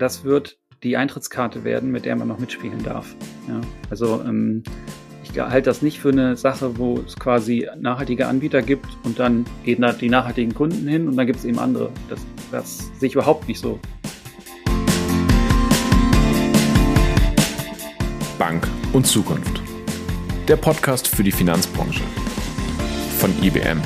das wird die Eintrittskarte werden, mit der man noch mitspielen darf. Ja, also ähm, ich halte das nicht für eine Sache, wo es quasi nachhaltige Anbieter gibt und dann gehen da die nachhaltigen Kunden hin und dann gibt es eben andere. Das, das sehe ich überhaupt nicht so. Bank und Zukunft. Der Podcast für die Finanzbranche von IBM.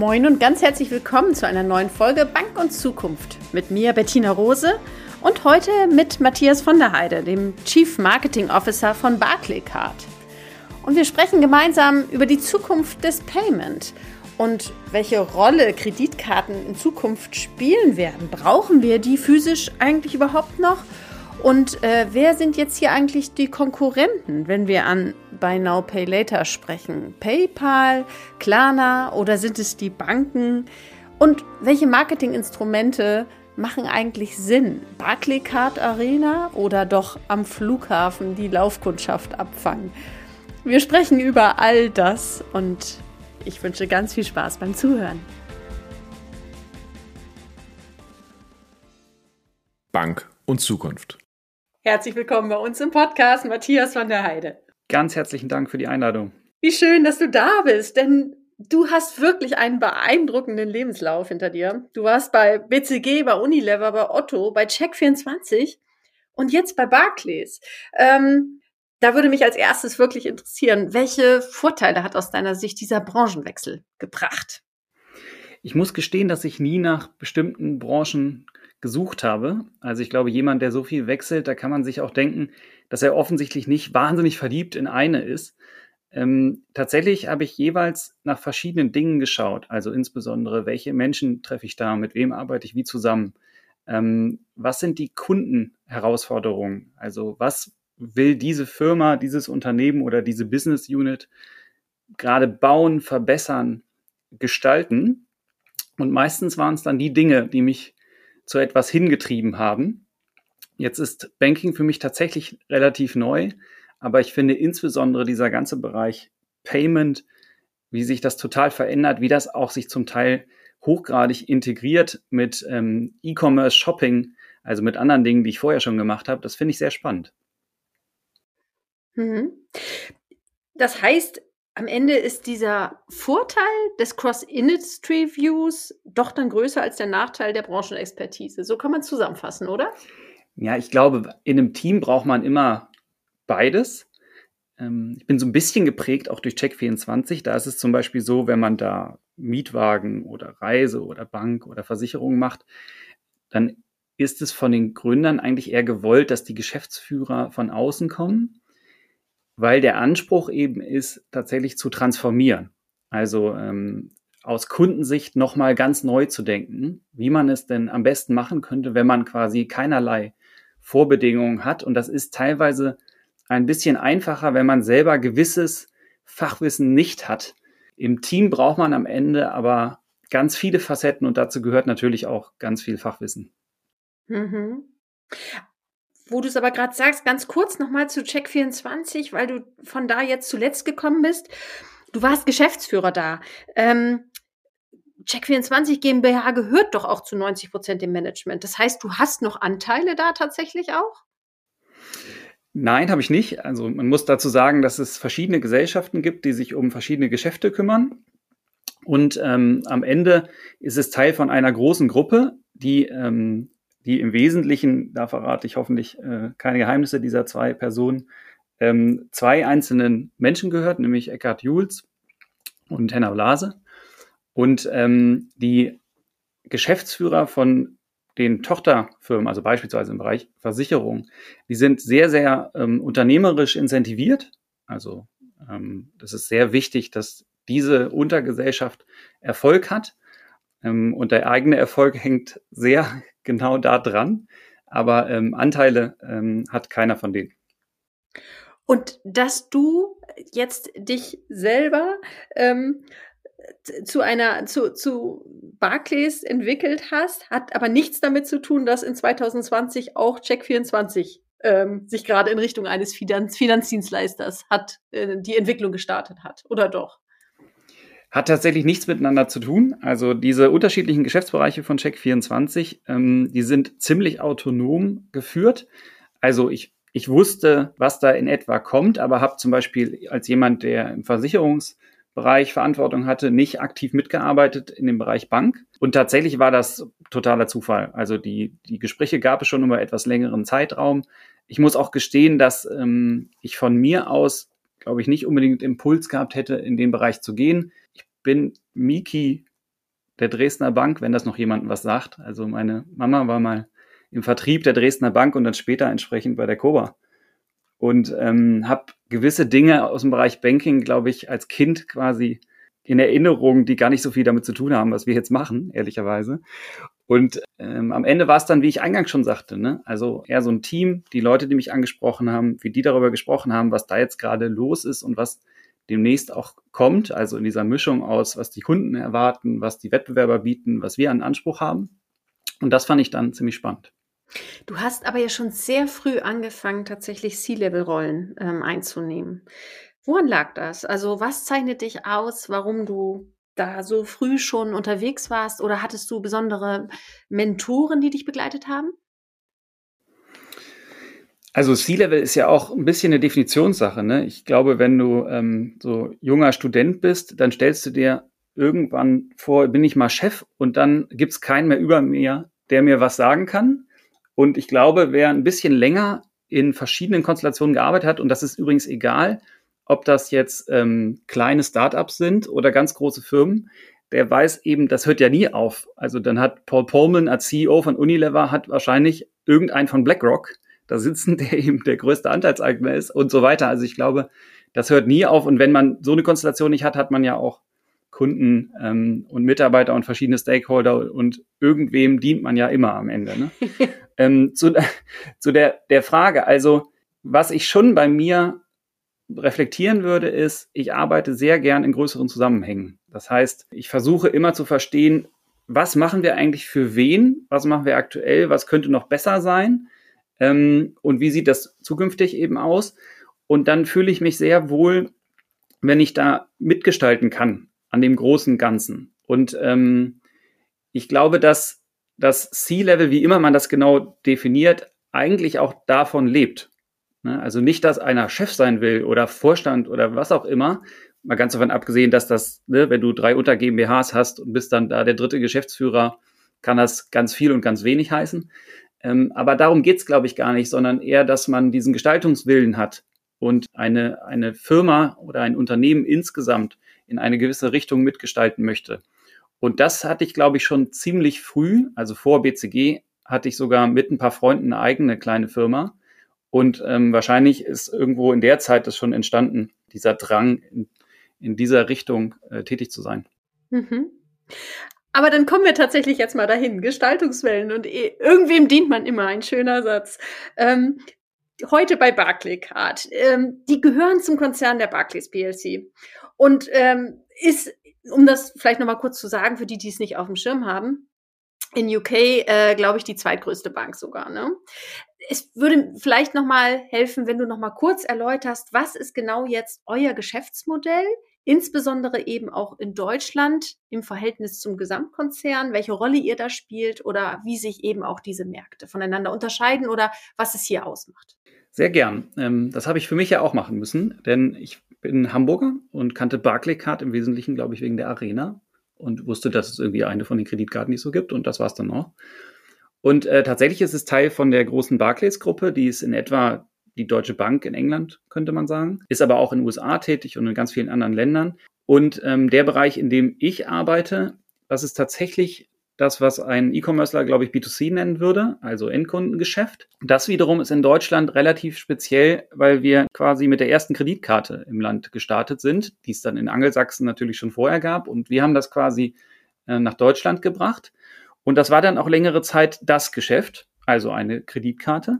Moin und ganz herzlich willkommen zu einer neuen Folge Bank und Zukunft mit mir Bettina Rose und heute mit Matthias von der Heide, dem Chief Marketing Officer von Barclaycard. Und wir sprechen gemeinsam über die Zukunft des Payment und welche Rolle Kreditkarten in Zukunft spielen werden. Brauchen wir die physisch eigentlich überhaupt noch? Und äh, wer sind jetzt hier eigentlich die Konkurrenten, wenn wir an Buy Now Pay Later sprechen? PayPal, Klarna oder sind es die Banken? Und welche Marketinginstrumente machen eigentlich Sinn? Barclaycard Arena oder doch am Flughafen die Laufkundschaft abfangen? Wir sprechen über all das und ich wünsche ganz viel Spaß beim Zuhören. Bank und Zukunft. Herzlich willkommen bei uns im Podcast, Matthias von der Heide. Ganz herzlichen Dank für die Einladung. Wie schön, dass du da bist, denn du hast wirklich einen beeindruckenden Lebenslauf hinter dir. Du warst bei BCG, bei Unilever, bei Otto, bei Check24 und jetzt bei Barclays. Ähm, da würde mich als erstes wirklich interessieren, welche Vorteile hat aus deiner Sicht dieser Branchenwechsel gebracht? Ich muss gestehen, dass ich nie nach bestimmten Branchen gesucht habe. Also ich glaube, jemand, der so viel wechselt, da kann man sich auch denken, dass er offensichtlich nicht wahnsinnig verliebt in eine ist. Ähm, tatsächlich habe ich jeweils nach verschiedenen Dingen geschaut, also insbesondere, welche Menschen treffe ich da, mit wem arbeite ich wie zusammen, ähm, was sind die Kundenherausforderungen, also was will diese Firma, dieses Unternehmen oder diese Business Unit gerade bauen, verbessern, gestalten. Und meistens waren es dann die Dinge, die mich zu etwas hingetrieben haben. Jetzt ist Banking für mich tatsächlich relativ neu, aber ich finde insbesondere dieser ganze Bereich Payment, wie sich das total verändert, wie das auch sich zum Teil hochgradig integriert mit ähm, E-Commerce, Shopping, also mit anderen Dingen, die ich vorher schon gemacht habe, das finde ich sehr spannend. Mhm. Das heißt, am Ende ist dieser Vorteil des Cross-Industry-Views doch dann größer als der Nachteil der Branchenexpertise. So kann man zusammenfassen, oder? Ja, ich glaube, in einem Team braucht man immer beides. Ähm, ich bin so ein bisschen geprägt auch durch Check24. Da ist es zum Beispiel so, wenn man da Mietwagen oder Reise oder Bank oder Versicherung macht, dann ist es von den Gründern eigentlich eher gewollt, dass die Geschäftsführer von außen kommen weil der Anspruch eben ist, tatsächlich zu transformieren. Also ähm, aus Kundensicht nochmal ganz neu zu denken, wie man es denn am besten machen könnte, wenn man quasi keinerlei Vorbedingungen hat. Und das ist teilweise ein bisschen einfacher, wenn man selber gewisses Fachwissen nicht hat. Im Team braucht man am Ende aber ganz viele Facetten und dazu gehört natürlich auch ganz viel Fachwissen. Mhm. Wo du es aber gerade sagst, ganz kurz nochmal zu Check24, weil du von da jetzt zuletzt gekommen bist. Du warst Geschäftsführer da. Ähm, Check24 GmbH gehört doch auch zu 90 Prozent dem Management. Das heißt, du hast noch Anteile da tatsächlich auch? Nein, habe ich nicht. Also man muss dazu sagen, dass es verschiedene Gesellschaften gibt, die sich um verschiedene Geschäfte kümmern. Und ähm, am Ende ist es Teil von einer großen Gruppe, die ähm, die im Wesentlichen, da verrate ich hoffentlich äh, keine Geheimnisse dieser zwei Personen, ähm, zwei einzelnen Menschen gehört, nämlich Eckhard Jules und Henna Blase. Und ähm, die Geschäftsführer von den Tochterfirmen, also beispielsweise im Bereich Versicherung, die sind sehr, sehr ähm, unternehmerisch incentiviert. Also ähm, das ist sehr wichtig, dass diese Untergesellschaft Erfolg hat. Ähm, und der eigene Erfolg hängt sehr genau da dran. Aber ähm, Anteile ähm, hat keiner von denen. Und dass du jetzt dich selber ähm, zu einer zu, zu Barclays entwickelt hast, hat aber nichts damit zu tun, dass in 2020 auch Check24 ähm, sich gerade in Richtung eines Finanz Finanzdienstleisters hat äh, die Entwicklung gestartet hat, oder doch? hat tatsächlich nichts miteinander zu tun. Also diese unterschiedlichen Geschäftsbereiche von Check24, ähm, die sind ziemlich autonom geführt. Also ich, ich wusste, was da in etwa kommt, aber habe zum Beispiel als jemand, der im Versicherungsbereich Verantwortung hatte, nicht aktiv mitgearbeitet in dem Bereich Bank. Und tatsächlich war das totaler Zufall. Also die, die Gespräche gab es schon über etwas längeren Zeitraum. Ich muss auch gestehen, dass ähm, ich von mir aus glaube ich, nicht unbedingt Impuls gehabt hätte, in den Bereich zu gehen. Ich bin Miki der Dresdner Bank, wenn das noch jemandem was sagt. Also meine Mama war mal im Vertrieb der Dresdner Bank und dann später entsprechend bei der Koba. Und ähm, habe gewisse Dinge aus dem Bereich Banking, glaube ich, als Kind quasi in Erinnerung, die gar nicht so viel damit zu tun haben, was wir jetzt machen, ehrlicherweise. Und ähm, am Ende war es dann, wie ich eingangs schon sagte, ne? also eher so ein Team, die Leute, die mich angesprochen haben, wie die darüber gesprochen haben, was da jetzt gerade los ist und was demnächst auch kommt, also in dieser Mischung aus, was die Kunden erwarten, was die Wettbewerber bieten, was wir an Anspruch haben. Und das fand ich dann ziemlich spannend. Du hast aber ja schon sehr früh angefangen, tatsächlich C-Level-Rollen ähm, einzunehmen. Woran lag das? Also was zeichnet dich aus, warum du da so früh schon unterwegs warst oder hattest du besondere Mentoren, die dich begleitet haben? Also C-Level ist ja auch ein bisschen eine Definitionssache. Ne? Ich glaube, wenn du ähm, so junger Student bist, dann stellst du dir irgendwann vor, bin ich mal Chef und dann gibt es keinen mehr über mir, der mir was sagen kann. Und ich glaube, wer ein bisschen länger in verschiedenen Konstellationen gearbeitet hat, und das ist übrigens egal, ob das jetzt ähm, kleine Startups sind oder ganz große Firmen, der weiß eben, das hört ja nie auf. Also dann hat Paul Pullman als CEO von Unilever hat wahrscheinlich irgendeinen von BlackRock da sitzen, der eben der größte Anteilseigner ist und so weiter. Also ich glaube, das hört nie auf. Und wenn man so eine Konstellation nicht hat, hat man ja auch Kunden ähm, und Mitarbeiter und verschiedene Stakeholder und irgendwem dient man ja immer am Ende. Ne? ähm, zu, zu der, der Frage, also was ich schon bei mir reflektieren würde, ist, ich arbeite sehr gern in größeren Zusammenhängen. Das heißt, ich versuche immer zu verstehen, was machen wir eigentlich für wen, was machen wir aktuell, was könnte noch besser sein ähm, und wie sieht das zukünftig eben aus. Und dann fühle ich mich sehr wohl, wenn ich da mitgestalten kann an dem großen Ganzen. Und ähm, ich glaube, dass das C-Level, wie immer man das genau definiert, eigentlich auch davon lebt. Ne? Also nicht, dass einer Chef sein will oder Vorstand oder was auch immer. Mal ganz davon abgesehen, dass das, ne, wenn du drei Unter GmbHs hast und bist dann da der dritte Geschäftsführer, kann das ganz viel und ganz wenig heißen. Ähm, aber darum geht's, glaube ich, gar nicht, sondern eher, dass man diesen Gestaltungswillen hat und eine, eine Firma oder ein Unternehmen insgesamt in eine gewisse Richtung mitgestalten möchte. Und das hatte ich, glaube ich, schon ziemlich früh, also vor BCG, hatte ich sogar mit ein paar Freunden eine eigene kleine Firma. Und ähm, wahrscheinlich ist irgendwo in der Zeit das schon entstanden, dieser Drang, in, in dieser Richtung äh, tätig zu sein. Mhm. Aber dann kommen wir tatsächlich jetzt mal dahin. Gestaltungswellen und eh, irgendwem dient man immer, ein schöner Satz. Ähm, heute bei Barclaycard. Ähm, die gehören zum Konzern der Barclays PLC und ähm, ist, um das vielleicht nochmal kurz zu sagen, für die, die es nicht auf dem Schirm haben, in UK, äh, glaube ich, die zweitgrößte Bank sogar. Ne? Es würde vielleicht nochmal helfen, wenn du nochmal kurz erläuterst, was ist genau jetzt euer Geschäftsmodell? insbesondere eben auch in Deutschland im Verhältnis zum Gesamtkonzern, welche Rolle ihr da spielt oder wie sich eben auch diese Märkte voneinander unterscheiden oder was es hier ausmacht. Sehr gern. Ähm, das habe ich für mich ja auch machen müssen, denn ich bin Hamburger und kannte Barclaycard im Wesentlichen, glaube ich, wegen der Arena und wusste, dass es irgendwie eine von den Kreditkarten, die es so gibt und das war es dann auch. Und äh, tatsächlich ist es Teil von der großen Barclays-Gruppe, die ist in etwa die Deutsche Bank in England, könnte man sagen, ist aber auch in den USA tätig und in ganz vielen anderen Ländern. Und ähm, der Bereich, in dem ich arbeite, das ist tatsächlich das, was ein E-Commercer, glaube ich, B2C nennen würde, also Endkundengeschäft. Das wiederum ist in Deutschland relativ speziell, weil wir quasi mit der ersten Kreditkarte im Land gestartet sind, die es dann in Angelsachsen natürlich schon vorher gab. Und wir haben das quasi äh, nach Deutschland gebracht. Und das war dann auch längere Zeit das Geschäft, also eine Kreditkarte.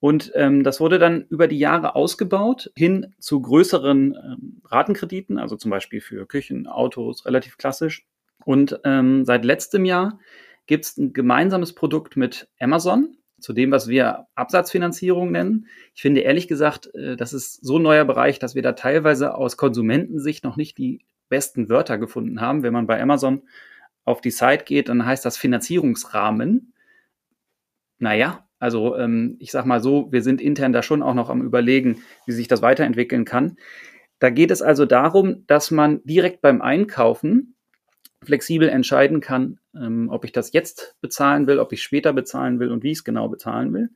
Und ähm, das wurde dann über die Jahre ausgebaut hin zu größeren ähm, Ratenkrediten, also zum Beispiel für Küchen, Autos, relativ klassisch. Und ähm, seit letztem Jahr gibt es ein gemeinsames Produkt mit Amazon, zu dem, was wir Absatzfinanzierung nennen. Ich finde ehrlich gesagt, äh, das ist so ein neuer Bereich, dass wir da teilweise aus Konsumentensicht noch nicht die besten Wörter gefunden haben. Wenn man bei Amazon auf die Site geht, dann heißt das Finanzierungsrahmen. Naja, also ähm, ich sag mal so, wir sind intern da schon auch noch am Überlegen, wie sich das weiterentwickeln kann. Da geht es also darum, dass man direkt beim Einkaufen flexibel entscheiden kann, ähm, ob ich das jetzt bezahlen will, ob ich später bezahlen will und wie ich es genau bezahlen will.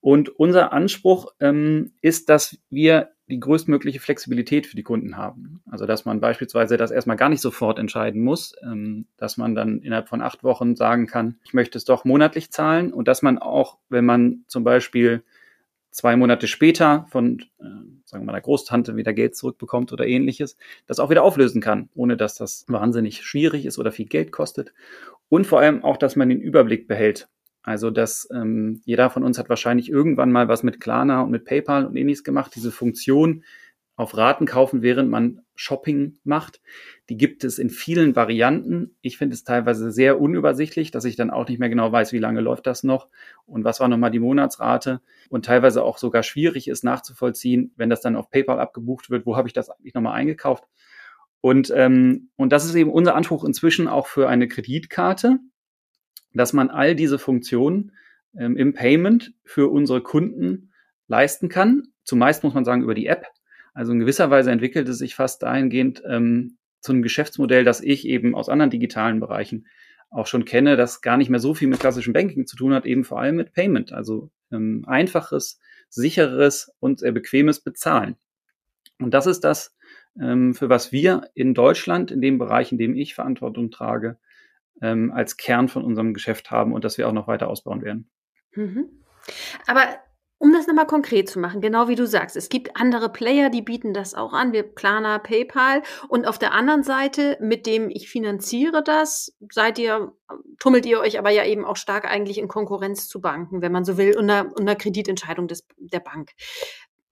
Und unser Anspruch ähm, ist, dass wir die größtmögliche Flexibilität für die Kunden haben. Also dass man beispielsweise das erstmal gar nicht sofort entscheiden muss, ähm, dass man dann innerhalb von acht Wochen sagen kann, ich möchte es doch monatlich zahlen und dass man auch, wenn man zum Beispiel zwei Monate später von, äh, sagen der Großtante wieder Geld zurückbekommt oder ähnliches, das auch wieder auflösen kann, ohne dass das wahnsinnig schwierig ist oder viel Geld kostet. Und vor allem auch, dass man den Überblick behält. Also, dass ähm, jeder von uns hat wahrscheinlich irgendwann mal was mit Klarna und mit PayPal und ähnliches gemacht. Diese Funktion auf Raten kaufen, während man Shopping macht, die gibt es in vielen Varianten. Ich finde es teilweise sehr unübersichtlich, dass ich dann auch nicht mehr genau weiß, wie lange läuft das noch und was war nochmal die Monatsrate und teilweise auch sogar schwierig ist nachzuvollziehen, wenn das dann auf PayPal abgebucht wird, wo habe ich das eigentlich nochmal eingekauft. Und, ähm, und das ist eben unser Anspruch inzwischen auch für eine Kreditkarte, dass man all diese Funktionen ähm, im Payment für unsere Kunden leisten kann. Zumeist muss man sagen über die App. Also in gewisser Weise entwickelt es sich fast dahingehend ähm, zu einem Geschäftsmodell, das ich eben aus anderen digitalen Bereichen auch schon kenne, das gar nicht mehr so viel mit klassischem Banking zu tun hat, eben vor allem mit Payment. Also ähm, einfaches, sicheres und sehr bequemes Bezahlen. Und das ist das, ähm, für was wir in Deutschland, in dem Bereich, in dem ich Verantwortung trage, ähm, als Kern von unserem Geschäft haben und das wir auch noch weiter ausbauen werden. Mhm. Aber um das nochmal konkret zu machen, genau wie du sagst, es gibt andere Player, die bieten das auch an, wir Klarna, PayPal und auf der anderen Seite, mit dem ich finanziere das, seid ihr, tummelt ihr euch aber ja eben auch stark eigentlich in Konkurrenz zu Banken, wenn man so will, unter, unter Kreditentscheidung des, der Bank.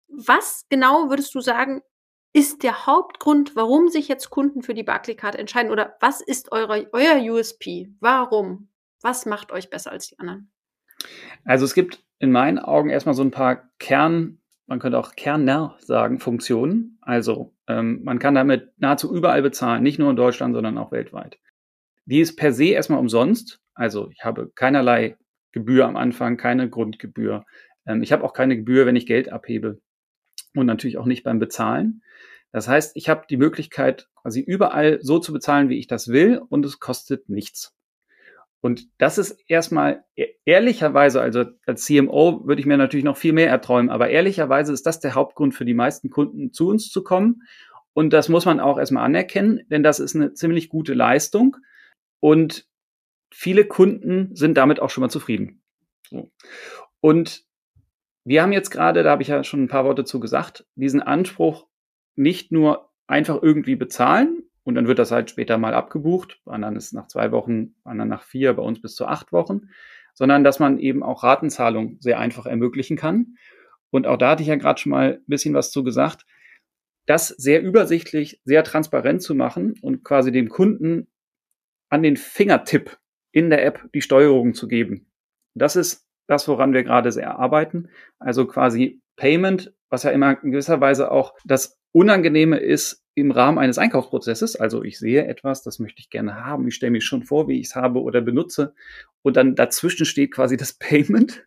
Was genau würdest du sagen, ist der Hauptgrund, warum sich jetzt Kunden für die Barclaycard entscheiden? Oder was ist eure, euer USP? Warum? Was macht euch besser als die anderen? Also es gibt in meinen Augen erstmal so ein paar Kern, man könnte auch Kerner sagen, Funktionen. Also ähm, man kann damit nahezu überall bezahlen, nicht nur in Deutschland, sondern auch weltweit. Die ist per se erstmal umsonst. Also ich habe keinerlei Gebühr am Anfang, keine Grundgebühr. Ähm, ich habe auch keine Gebühr, wenn ich Geld abhebe und natürlich auch nicht beim Bezahlen. Das heißt, ich habe die Möglichkeit, quasi überall so zu bezahlen, wie ich das will, und es kostet nichts. Und das ist erstmal e-, ehrlicherweise, also als CMO würde ich mir natürlich noch viel mehr erträumen, aber ehrlicherweise ist das der Hauptgrund für die meisten Kunden zu uns zu kommen. Und das muss man auch erstmal anerkennen, denn das ist eine ziemlich gute Leistung. Und viele Kunden sind damit auch schon mal zufrieden. So. Und wir haben jetzt gerade, da habe ich ja schon ein paar Worte zu gesagt, diesen Anspruch, nicht nur einfach irgendwie bezahlen und dann wird das halt später mal abgebucht. Bei anderen ist nach zwei Wochen, bei anderen nach vier, bei uns bis zu acht Wochen, sondern dass man eben auch Ratenzahlung sehr einfach ermöglichen kann. Und auch da hatte ich ja gerade schon mal ein bisschen was zu gesagt, das sehr übersichtlich, sehr transparent zu machen und quasi dem Kunden an den Fingertipp in der App die Steuerung zu geben. Das ist das, woran wir gerade sehr arbeiten. Also quasi Payment, was ja immer in gewisser Weise auch das Unangenehme ist im Rahmen eines Einkaufsprozesses. Also ich sehe etwas, das möchte ich gerne haben. Ich stelle mir schon vor, wie ich es habe oder benutze. Und dann dazwischen steht quasi das Payment.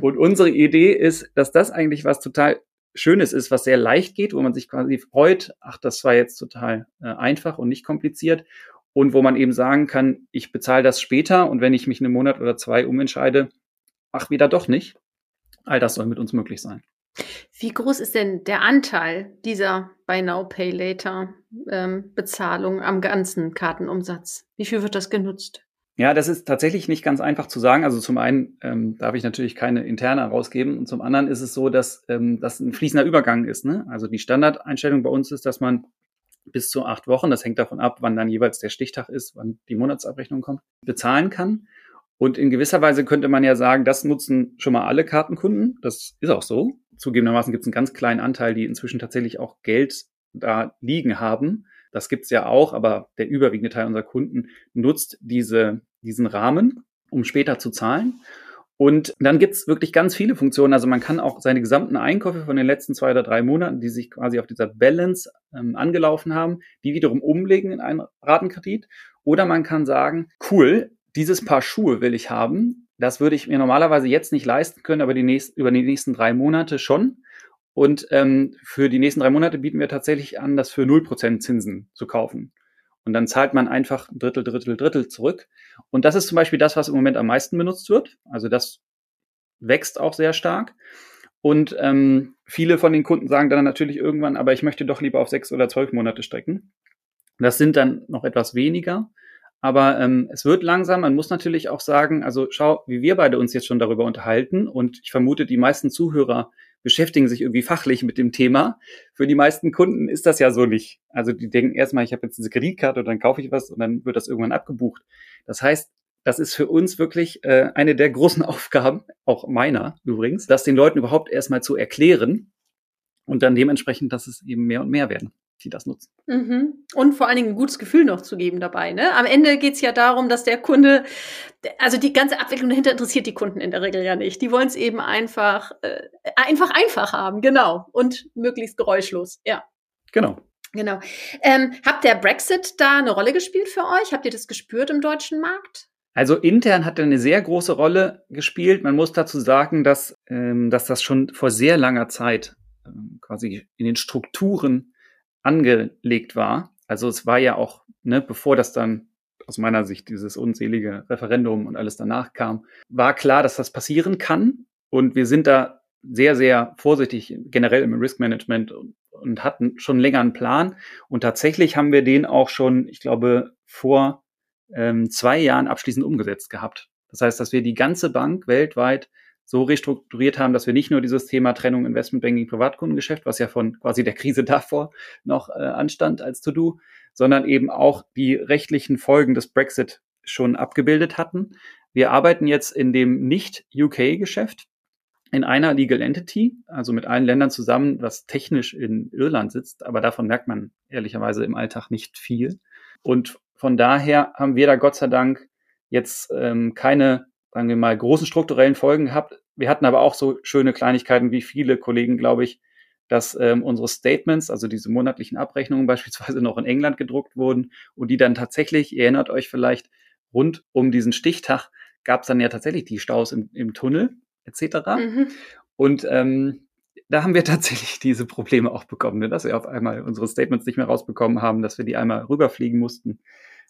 Und unsere Idee ist, dass das eigentlich was total Schönes ist, was sehr leicht geht, wo man sich quasi freut, ach, das war jetzt total äh, einfach und nicht kompliziert. Und wo man eben sagen kann, ich bezahle das später und wenn ich mich einen Monat oder zwei umentscheide, ach, wieder doch nicht. All das soll mit uns möglich sein. Wie groß ist denn der Anteil dieser Buy Now Pay Later ähm, Bezahlung am ganzen Kartenumsatz? Wie viel wird das genutzt? Ja, das ist tatsächlich nicht ganz einfach zu sagen. Also zum einen ähm, darf ich natürlich keine interne herausgeben und zum anderen ist es so, dass ähm, das ein fließender Übergang ist. Ne? Also die Standardeinstellung bei uns ist, dass man bis zu acht Wochen, das hängt davon ab, wann dann jeweils der Stichtag ist, wann die Monatsabrechnung kommt, bezahlen kann. Und in gewisser Weise könnte man ja sagen, das nutzen schon mal alle Kartenkunden. Das ist auch so. Zugegebenermaßen gibt es einen ganz kleinen Anteil, die inzwischen tatsächlich auch Geld da liegen haben. Das gibt's ja auch, aber der überwiegende Teil unserer Kunden nutzt diese, diesen Rahmen, um später zu zahlen. Und dann gibt's wirklich ganz viele Funktionen. Also man kann auch seine gesamten Einkäufe von den letzten zwei oder drei Monaten, die sich quasi auf dieser Balance ähm, angelaufen haben, die wiederum umlegen in einen Ratenkredit. Oder man kann sagen, cool, dieses Paar Schuhe will ich haben. Das würde ich mir normalerweise jetzt nicht leisten können, aber die nächsten, über die nächsten drei Monate schon. Und ähm, für die nächsten drei Monate bieten wir tatsächlich an, das für 0% Zinsen zu kaufen. Und dann zahlt man einfach ein Drittel, Drittel, Drittel zurück. Und das ist zum Beispiel das, was im Moment am meisten benutzt wird. Also das wächst auch sehr stark. Und ähm, viele von den Kunden sagen dann natürlich irgendwann, aber ich möchte doch lieber auf sechs oder zwölf Monate strecken. Das sind dann noch etwas weniger. Aber ähm, es wird langsam. Man muss natürlich auch sagen, also schau, wie wir beide uns jetzt schon darüber unterhalten. Und ich vermute, die meisten Zuhörer beschäftigen sich irgendwie fachlich mit dem Thema. Für die meisten Kunden ist das ja so nicht. Also die denken erstmal, ich habe jetzt diese Kreditkarte und dann kaufe ich was und dann wird das irgendwann abgebucht. Das heißt, das ist für uns wirklich äh, eine der großen Aufgaben, auch meiner übrigens, das den Leuten überhaupt erstmal zu erklären und dann dementsprechend, dass es eben mehr und mehr werden die das nutzen. Mhm. Und vor allen Dingen ein gutes Gefühl noch zu geben dabei. Ne? Am Ende geht es ja darum, dass der Kunde, also die ganze Abwicklung dahinter interessiert die Kunden in der Regel ja nicht. Die wollen es eben einfach, äh, einfach einfach haben, genau. Und möglichst geräuschlos, ja. Genau. Genau. Ähm, habt der Brexit da eine Rolle gespielt für euch? Habt ihr das gespürt im deutschen Markt? Also intern hat er eine sehr große Rolle gespielt. Man muss dazu sagen, dass, ähm, dass das schon vor sehr langer Zeit ähm, quasi in den Strukturen angelegt war. Also es war ja auch, ne, bevor das dann aus meiner Sicht dieses unselige Referendum und alles danach kam, war klar, dass das passieren kann. Und wir sind da sehr, sehr vorsichtig generell im Risk Management und, und hatten schon länger einen Plan. Und tatsächlich haben wir den auch schon, ich glaube, vor ähm, zwei Jahren abschließend umgesetzt gehabt. Das heißt, dass wir die ganze Bank weltweit so restrukturiert haben, dass wir nicht nur dieses Thema Trennung Investmentbanking Privatkundengeschäft, was ja von quasi der Krise davor noch äh, anstand als To-Do, sondern eben auch die rechtlichen Folgen des Brexit schon abgebildet hatten. Wir arbeiten jetzt in dem Nicht-UK-Geschäft in einer Legal Entity, also mit allen Ländern zusammen, was technisch in Irland sitzt, aber davon merkt man ehrlicherweise im Alltag nicht viel. Und von daher haben wir da Gott sei Dank jetzt ähm, keine sagen wir mal, großen strukturellen Folgen gehabt. Wir hatten aber auch so schöne Kleinigkeiten wie viele Kollegen, glaube ich, dass ähm, unsere Statements, also diese monatlichen Abrechnungen beispielsweise noch in England gedruckt wurden und die dann tatsächlich, ihr erinnert euch vielleicht, rund um diesen Stichtag gab es dann ja tatsächlich die Staus im, im Tunnel etc. Mhm. Und ähm, da haben wir tatsächlich diese Probleme auch bekommen, ne? dass wir auf einmal unsere Statements nicht mehr rausbekommen haben, dass wir die einmal rüberfliegen mussten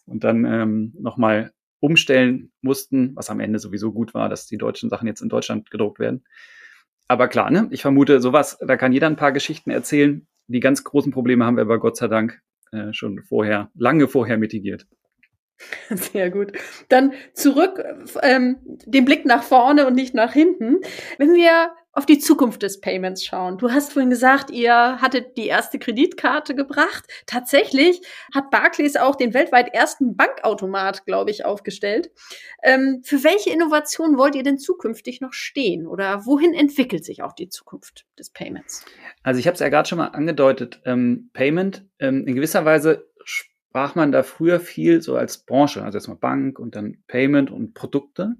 und dann ähm, nochmal umstellen mussten, was am Ende sowieso gut war, dass die deutschen Sachen jetzt in Deutschland gedruckt werden. Aber klar, ne? ich vermute, sowas, da kann jeder ein paar Geschichten erzählen. Die ganz großen Probleme haben wir aber Gott sei Dank äh, schon vorher, lange vorher mitigiert. Sehr gut. Dann zurück, ähm, den Blick nach vorne und nicht nach hinten. Wenn wir auf die Zukunft des Payments schauen. Du hast vorhin gesagt, ihr hattet die erste Kreditkarte gebracht. Tatsächlich hat Barclays auch den weltweit ersten Bankautomat, glaube ich, aufgestellt. Ähm, für welche Innovation wollt ihr denn zukünftig noch stehen? Oder wohin entwickelt sich auch die Zukunft des Payments? Also ich habe es ja gerade schon mal angedeutet. Ähm, Payment, ähm, in gewisser Weise sprach man da früher viel so als Branche, also erstmal Bank und dann Payment und Produkte.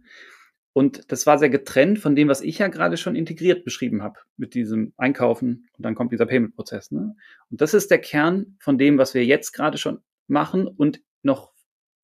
Und das war sehr getrennt von dem, was ich ja gerade schon integriert beschrieben habe, mit diesem Einkaufen und dann kommt dieser Payment-Prozess. Ne? Und das ist der Kern von dem, was wir jetzt gerade schon machen und noch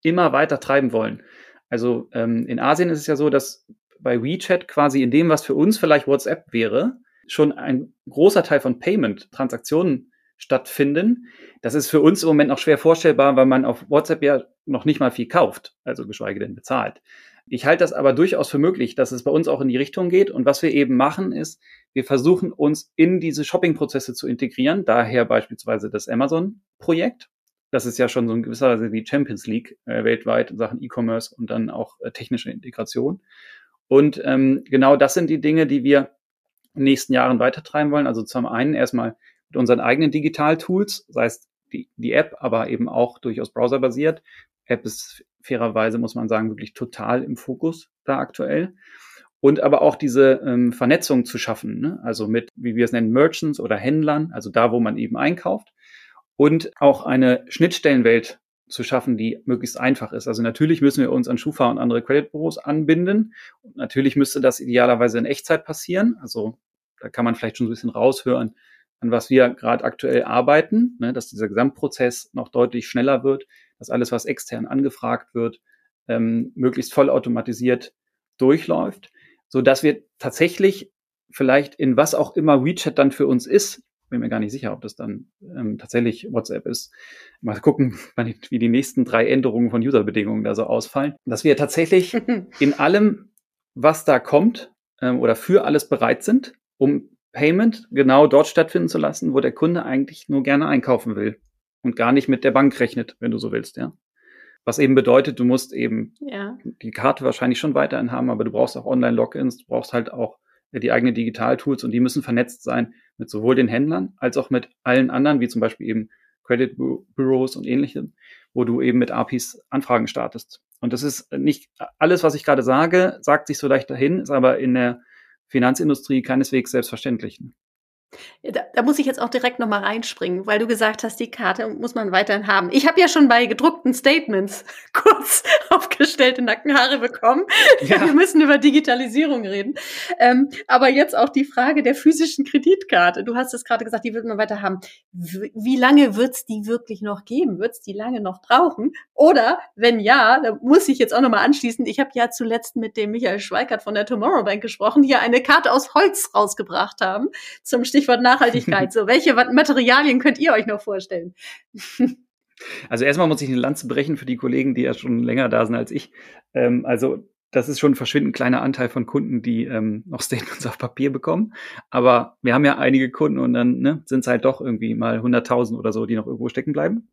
immer weiter treiben wollen. Also ähm, in Asien ist es ja so, dass bei WeChat quasi in dem, was für uns vielleicht WhatsApp wäre, schon ein großer Teil von Payment-Transaktionen stattfinden. Das ist für uns im Moment noch schwer vorstellbar, weil man auf WhatsApp ja noch nicht mal viel kauft, also geschweige denn bezahlt. Ich halte das aber durchaus für möglich, dass es bei uns auch in die Richtung geht. Und was wir eben machen, ist, wir versuchen uns in diese Shopping-Prozesse zu integrieren. Daher beispielsweise das Amazon-Projekt. Das ist ja schon so in gewisser Weise die Champions League äh, weltweit in Sachen E-Commerce und dann auch äh, technische Integration. Und ähm, genau das sind die Dinge, die wir in den nächsten Jahren weitertreiben wollen. Also zum einen erstmal mit unseren eigenen Digital-Tools, sei es die, die App, aber eben auch durchaus browserbasiert, App ist fairerweise, muss man sagen, wirklich total im Fokus da aktuell. Und aber auch diese ähm, Vernetzung zu schaffen, ne? also mit, wie wir es nennen, Merchants oder Händlern, also da, wo man eben einkauft. Und auch eine Schnittstellenwelt zu schaffen, die möglichst einfach ist. Also natürlich müssen wir uns an Schufa und andere Creditbüros anbinden. Und natürlich müsste das idealerweise in Echtzeit passieren. Also da kann man vielleicht schon so ein bisschen raushören, an was wir gerade aktuell arbeiten, ne, dass dieser Gesamtprozess noch deutlich schneller wird, dass alles, was extern angefragt wird, ähm, möglichst vollautomatisiert durchläuft, so dass wir tatsächlich vielleicht in was auch immer WeChat dann für uns ist, bin mir gar nicht sicher, ob das dann ähm, tatsächlich WhatsApp ist. Mal gucken, wie die nächsten drei Änderungen von Userbedingungen da so ausfallen. Dass wir tatsächlich in allem, was da kommt ähm, oder für alles bereit sind, um Payment genau dort stattfinden zu lassen, wo der Kunde eigentlich nur gerne einkaufen will und gar nicht mit der Bank rechnet, wenn du so willst, ja. Was eben bedeutet, du musst eben ja. die Karte wahrscheinlich schon weiterhin haben, aber du brauchst auch Online-Logins, du brauchst halt auch die eigenen Digital-Tools und die müssen vernetzt sein mit sowohl den Händlern als auch mit allen anderen, wie zum Beispiel eben Credit Bureaus und ähnlichem, wo du eben mit APIs Anfragen startest. Und das ist nicht alles, was ich gerade sage, sagt sich so leicht dahin, ist aber in der Finanzindustrie keineswegs selbstverständlich. Da, da, muss ich jetzt auch direkt nochmal reinspringen, weil du gesagt hast, die Karte muss man weiterhin haben. Ich habe ja schon bei gedruckten Statements kurz aufgestellte Nackenhaare bekommen. Ja. Wir müssen über Digitalisierung reden. Ähm, aber jetzt auch die Frage der physischen Kreditkarte. Du hast es gerade gesagt, die wird man weiter haben. Wie lange wird es die wirklich noch geben? Wird es die lange noch brauchen? Oder wenn ja, da muss ich jetzt auch nochmal anschließen. Ich habe ja zuletzt mit dem Michael Schweikert von der Tomorrow Bank gesprochen, die ja eine Karte aus Holz rausgebracht haben zum Stichwort Stichwort Nachhaltigkeit. So, welche Materialien könnt ihr euch noch vorstellen? Also erstmal muss ich eine Lanze brechen für die Kollegen, die ja schon länger da sind als ich. Ähm, also das ist schon ein verschwindend kleiner Anteil von Kunden, die ähm, noch Statements auf Papier bekommen. Aber wir haben ja einige Kunden und dann ne, sind es halt doch irgendwie mal 100.000 oder so, die noch irgendwo stecken bleiben.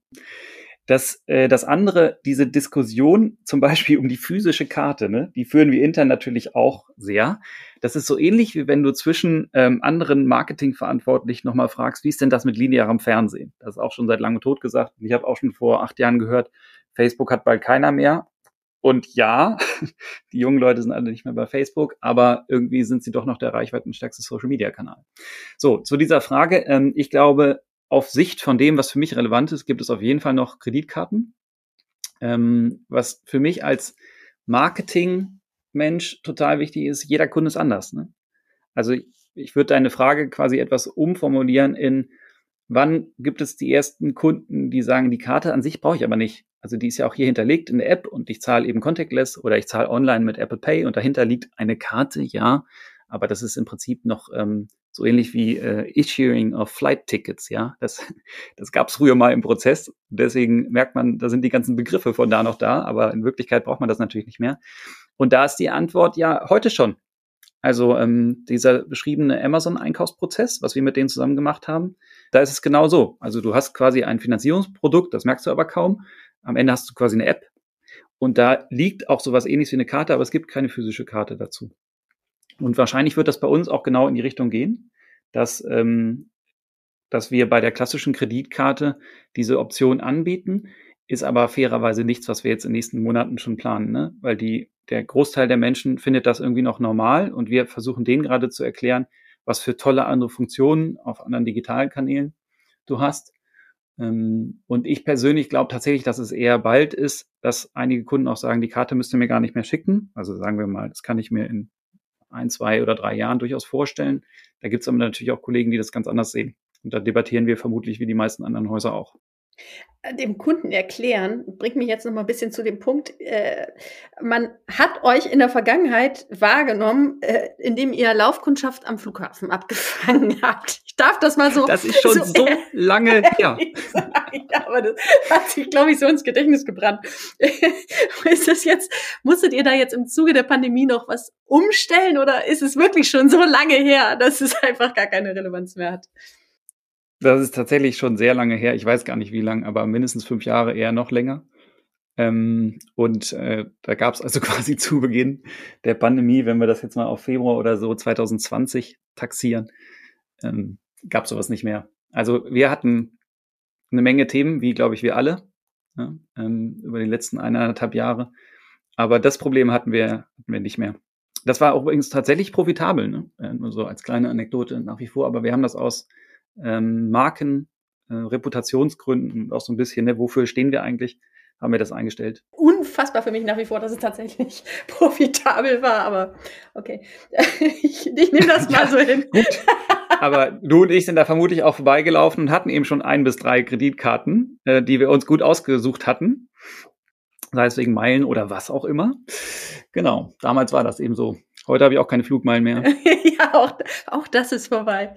Das, äh, das andere, diese Diskussion zum Beispiel um die physische Karte, ne, die führen wir intern natürlich auch sehr. Das ist so ähnlich, wie wenn du zwischen ähm, anderen Marketingverantwortlichen nochmal fragst, wie ist denn das mit linearem Fernsehen? Das ist auch schon seit langem tot gesagt. Ich habe auch schon vor acht Jahren gehört, Facebook hat bald keiner mehr. Und ja, die jungen Leute sind alle nicht mehr bei Facebook, aber irgendwie sind sie doch noch der reichweitenstärkste Social-Media-Kanal. So, zu dieser Frage. Ähm, ich glaube, auf Sicht von dem, was für mich relevant ist, gibt es auf jeden Fall noch Kreditkarten. Ähm, was für mich als Marketing-Mensch total wichtig ist, jeder Kunde ist anders. Ne? Also ich, ich würde deine Frage quasi etwas umformulieren in, wann gibt es die ersten Kunden, die sagen, die Karte an sich brauche ich aber nicht. Also die ist ja auch hier hinterlegt in der App und ich zahle eben contactless oder ich zahle online mit Apple Pay und dahinter liegt eine Karte, ja, aber das ist im Prinzip noch ähm, so ähnlich wie äh, Issuing of Flight Tickets, ja. Das, das gab es früher mal im Prozess. Deswegen merkt man, da sind die ganzen Begriffe von da noch da, aber in Wirklichkeit braucht man das natürlich nicht mehr. Und da ist die Antwort ja heute schon. Also ähm, dieser beschriebene Amazon-Einkaufsprozess, was wir mit denen zusammen gemacht haben, da ist es genau so. Also du hast quasi ein Finanzierungsprodukt, das merkst du aber kaum. Am Ende hast du quasi eine App. Und da liegt auch sowas ähnliches wie eine Karte, aber es gibt keine physische Karte dazu. Und wahrscheinlich wird das bei uns auch genau in die Richtung gehen, dass, ähm, dass wir bei der klassischen Kreditkarte diese Option anbieten, ist aber fairerweise nichts, was wir jetzt in den nächsten Monaten schon planen, ne? weil die, der Großteil der Menschen findet das irgendwie noch normal und wir versuchen denen gerade zu erklären, was für tolle andere Funktionen auf anderen digitalen Kanälen du hast. Ähm, und ich persönlich glaube tatsächlich, dass es eher bald ist, dass einige Kunden auch sagen, die Karte müsst ihr mir gar nicht mehr schicken. Also sagen wir mal, das kann ich mir in ein, zwei oder drei Jahren durchaus vorstellen. Da gibt es aber natürlich auch Kollegen, die das ganz anders sehen. Und da debattieren wir vermutlich wie die meisten anderen Häuser auch. Äh, dem Kunden erklären, bringt mich jetzt noch mal ein bisschen zu dem Punkt, äh, man hat euch in der Vergangenheit wahrgenommen, äh, indem ihr Laufkundschaft am Flughafen abgefangen habt. Darf das mal so. Das ist schon so, so lange her. ja, aber das hat sich, glaube ich, so ins Gedächtnis gebrannt. ist das jetzt, musstet ihr da jetzt im Zuge der Pandemie noch was umstellen oder ist es wirklich schon so lange her, dass es einfach gar keine Relevanz mehr hat? Das ist tatsächlich schon sehr lange her. Ich weiß gar nicht wie lang, aber mindestens fünf Jahre, eher noch länger. Ähm, und äh, da gab es also quasi zu Beginn der Pandemie, wenn wir das jetzt mal auf Februar oder so 2020 taxieren, ähm, gab sowas nicht mehr. Also wir hatten eine Menge Themen, wie glaube ich wir alle, ja, ähm, über die letzten eineinhalb Jahre. Aber das Problem hatten wir, hatten wir nicht mehr. Das war übrigens tatsächlich profitabel, ne? Äh, nur so als kleine Anekdote nach wie vor. Aber wir haben das aus ähm, Marken, äh, Reputationsgründen auch so ein bisschen, ne, wofür stehen wir eigentlich, haben wir das eingestellt. Unfassbar für mich nach wie vor, dass es tatsächlich profitabel war, aber okay. Ich, ich nehme das mal so hin. Gut. Aber du und ich sind da vermutlich auch vorbeigelaufen und hatten eben schon ein bis drei Kreditkarten, äh, die wir uns gut ausgesucht hatten. Sei es wegen Meilen oder was auch immer. Genau, damals war das eben so. Heute habe ich auch keine Flugmeilen mehr. ja, auch, auch das ist vorbei.